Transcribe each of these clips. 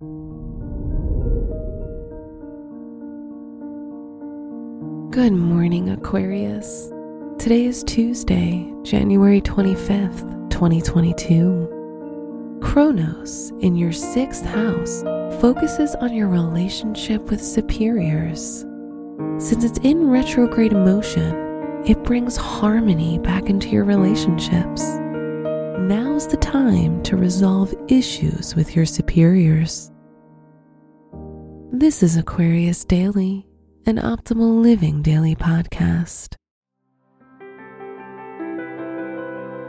Good morning, Aquarius. Today is Tuesday, January 25th, 2022. Kronos in your sixth house focuses on your relationship with superiors. Since it's in retrograde motion, it brings harmony back into your relationships. Now's the time to resolve issues with your superiors. This is Aquarius Daily an optimal living daily podcast.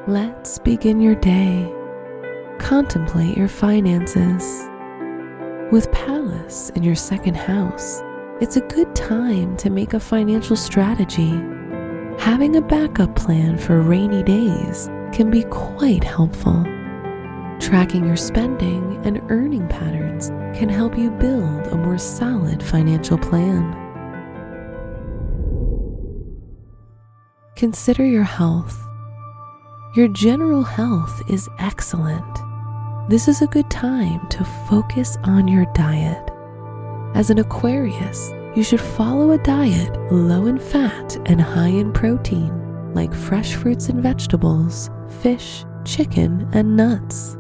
Let's begin your day. Contemplate your finances. With Pallas in your second house, it's a good time to make a financial strategy. Having a backup plan for rainy days can be quite helpful. Tracking your spending and earning patterns can help you build a more solid financial plan. Consider your health. Your general health is excellent. This is a good time to focus on your diet. As an Aquarius, you should follow a diet low in fat and high in protein, like fresh fruits and vegetables, fish, chicken, and nuts.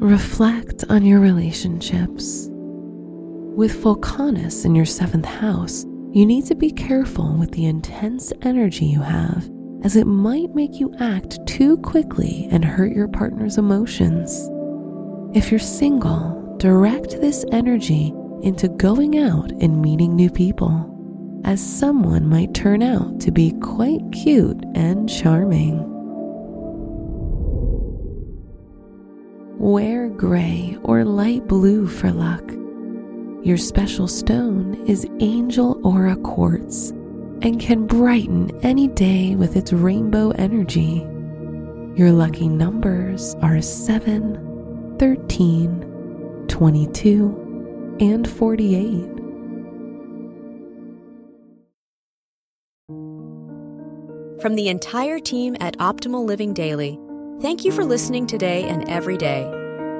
Reflect on your relationships. With Vulcanus in your seventh house, you need to be careful with the intense energy you have, as it might make you act too quickly and hurt your partner's emotions. If you're single, direct this energy into going out and meeting new people, as someone might turn out to be quite cute and charming. Wear gray or light blue for luck your special stone is Angel Aura Quartz and can brighten any day with its rainbow energy. Your lucky numbers are 7, 13, 22, and 48. From the entire team at Optimal Living Daily, thank you for listening today and every day